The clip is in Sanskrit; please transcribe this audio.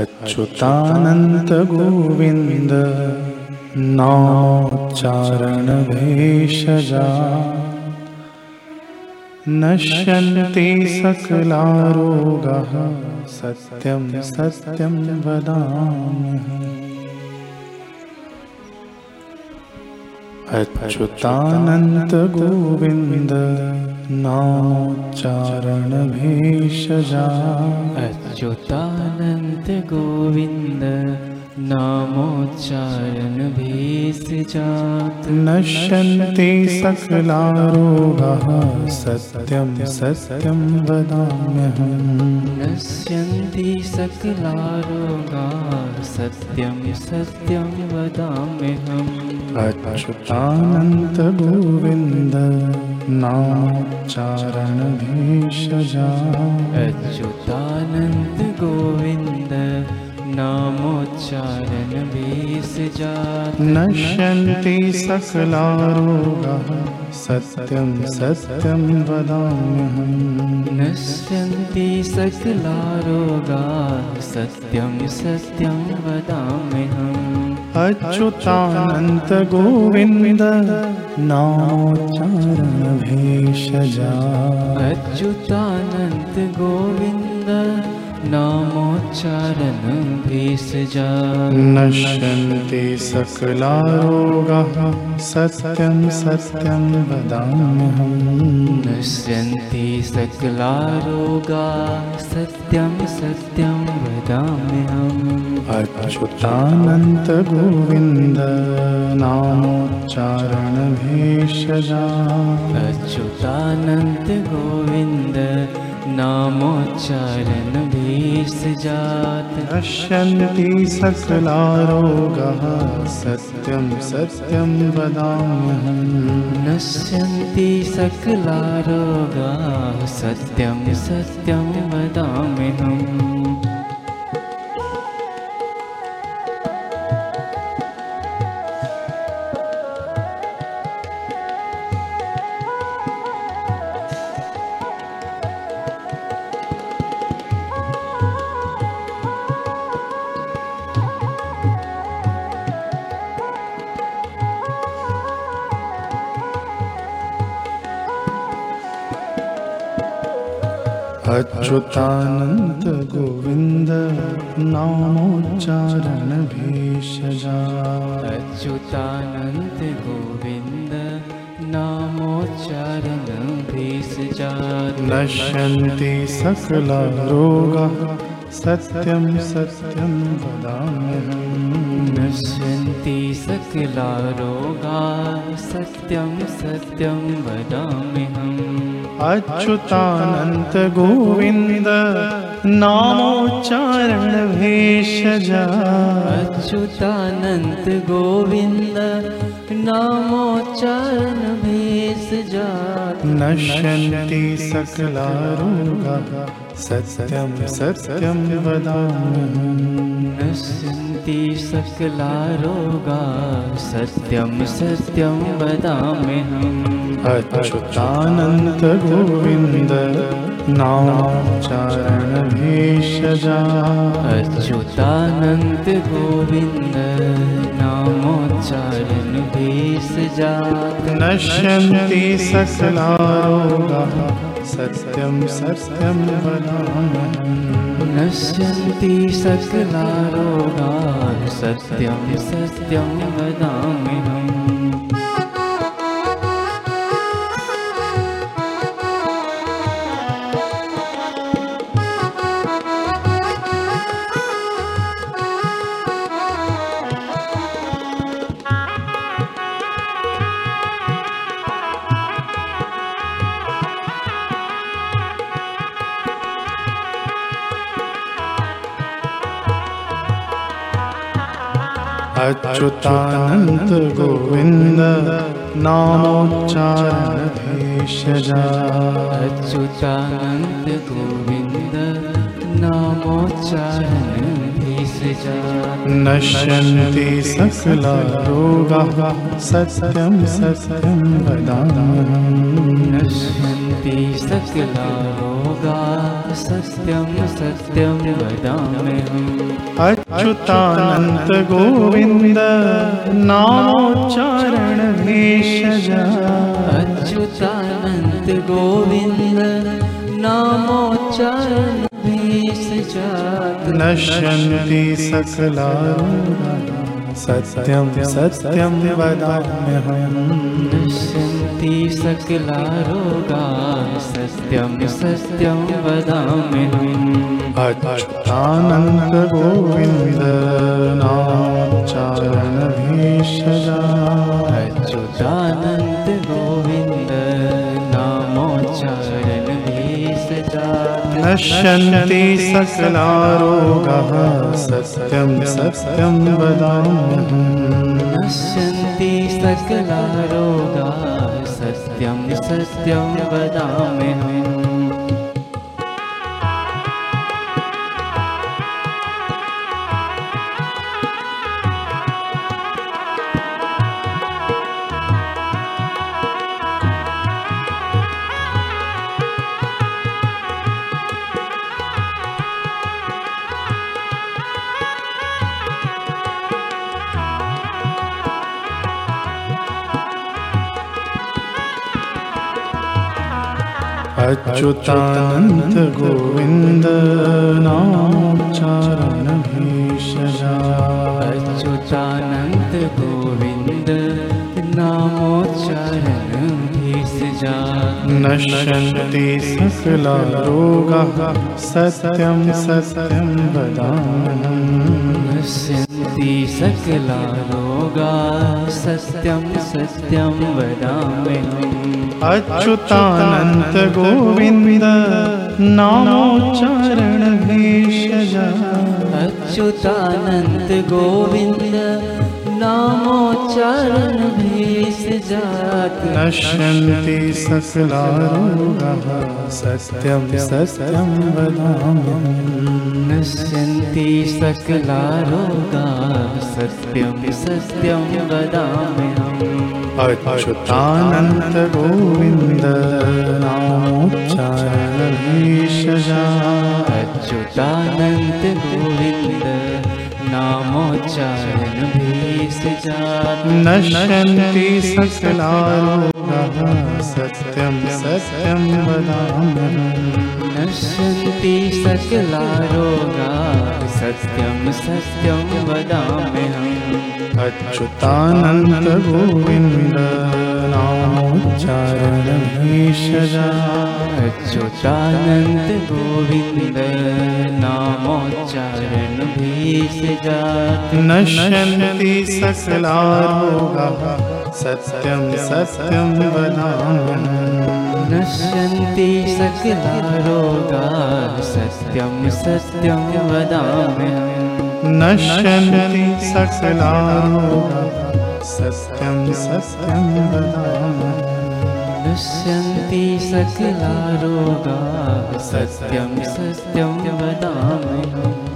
अच्युतानन्त गोविन्द नामोच्चारणभेषजा नश्यन्ति सकलारोगः सत्यं सत्यं वदाम्यहम् अच्युतानन्त गोविन्द नामोच्चारणभेषजा। अच्युतानन्त गोविन्द नामोच्चारण नश्यन्ति सकलारोगः। सत्यं सत्यं वदाम्यहम्। नश्यन्ति सकलारोगा। सत्यं सत्यं वदाम्यहम्। अच्युतानन्त गोविन्द नामोच्चारणभेषजा अच्युतानन्द गोविन्द नामोच्चारण भेषजात् नश्यन्ति सकलारोगः। सत्यं सत्यं वदाम्यहम्। नश्यन्ति सकलारोगा। सत्यं सत्यं वदाम्यहम्। अच्युतानन्त गोविन्द नामोच्चारणभेषजा। अच्युतानन्द नामोच्चारण भेषजा नश्यन्ति सकलारोगः सत्यं सत्यं वदाम्यहम्। नश्यन्ति सकलारोगा सत्यं सत्यं वदाम्यहम्। अच्युतानन्त गोविन्द नामोच्चारणभेषजा अच्युतानन्द नामोच्चारण भेषजात् नश्यन्ति सकलारोगः सत्यं सत्यं वदाम्यहम्। नश्यन्ति सकलारोगा सत्यं सत्यं वदाम्यहम् अच्युतानन्त गोविन्द नामोच्चारणभेषजा अच्युतानन्द गोविन्द नामोच्चारण भेषजात् नश्यन्ति सकलारोगः सत्यं सत्यं वदाम्यहम्। नश्यन्ति सकलारोगा सत्यं सत्यं वदाम्यहम् अच्युतानन्त गोविन्द नामोच्चारणभेषजा अच्युतानन्त गोविन्द नामोच्चारण भेषजात् नश्यन्ति सकलारोगः सत्यं सत्यं वदाम्यहम् नश्यन्ति सकलारोगा सत्यं सत्यं वदाम्यहम् अच्युतानन्त गोविन्द नामोच्चारणभेषजा। अच्युतानन्द गोविन्द नामोच्चारण भेषजात् नश्यन्ति सकलारोगः सत्यं सत्यं वदाम्यहम् नश्यन्ति सकलारोगा सत्यं सत्यं वदाम्यहम् अच्युतानन्त गोविन्द नामोच्चारणभेषजा अच्युतानन्द गोविन्द नामोच्चारण भेषजात् नश्यन्ति सकलारोगाः सत्यं सत्यं वदामि। नश्यन्ति सकला रोगा सत्यं सत्यं वदाम्यहम् अच्युतानन्त गोविन्द नामोच्चारण भेषजा अच्युतानन्द गोविन्द नामोच्चारण भेषजात् नश्यन्ति सकलारोगाः सत्यं सत्यं वदाम्यहम् नश्यन्ति सकला रोगा सत्यं सत्यं गोविन्द नामोच्चारण भेषजात् नश्यन्ति सकलारोगाः सत्यं सत्यं वदाम्यहम् नश्यन्ति सकला रोगा सत्यं सत्यं वदाम्यहम् अच्युतानन्द गोविन्द नामोच्चारण भेषजा अच्युतानन्द गोविन्द नामोच्चारण भेषजात् नश्यन्ति सकलारोगाः सत्यं सत्यं वदामि नश्यन्ति सकला रोगा सत्यं सत्यं वदाम्यहम् अच्युतानन्त गोविन्द नामोच्चारण नामोच्चारण भेषजात् नश्यन्ति सकलारोगाः सत्यं सत्यं वदामि नश्यन्ति सकला रोगा सत्यं सत्यं वदाम्यहम्। अच्युतानन्द गोविन्द नामोच्चारण भेषजा नश्यन्ति सकलारोगाः सत्यं सत्यं वदामि। नश्यन्ति सकला रोगा सत्यं सत्यं वदाम्यहम् अच्युतानन्द गोविन्द नामोच्चारण भेषजा अच्युतानन्द गोविन्द नामोच्चारण भेषजात् नश्यन्ति सकलारोगाः सत्यं सत्यं वदामि नश्यन्ति सकला रोगा सत्यं सत्यं वदाम्यहम् नश्यन्ति सकलारोगाः सत्यं सत्यं वदामि। नश्यन्ति सकला रोगा सत्यं सत्यं वदाम्यहम्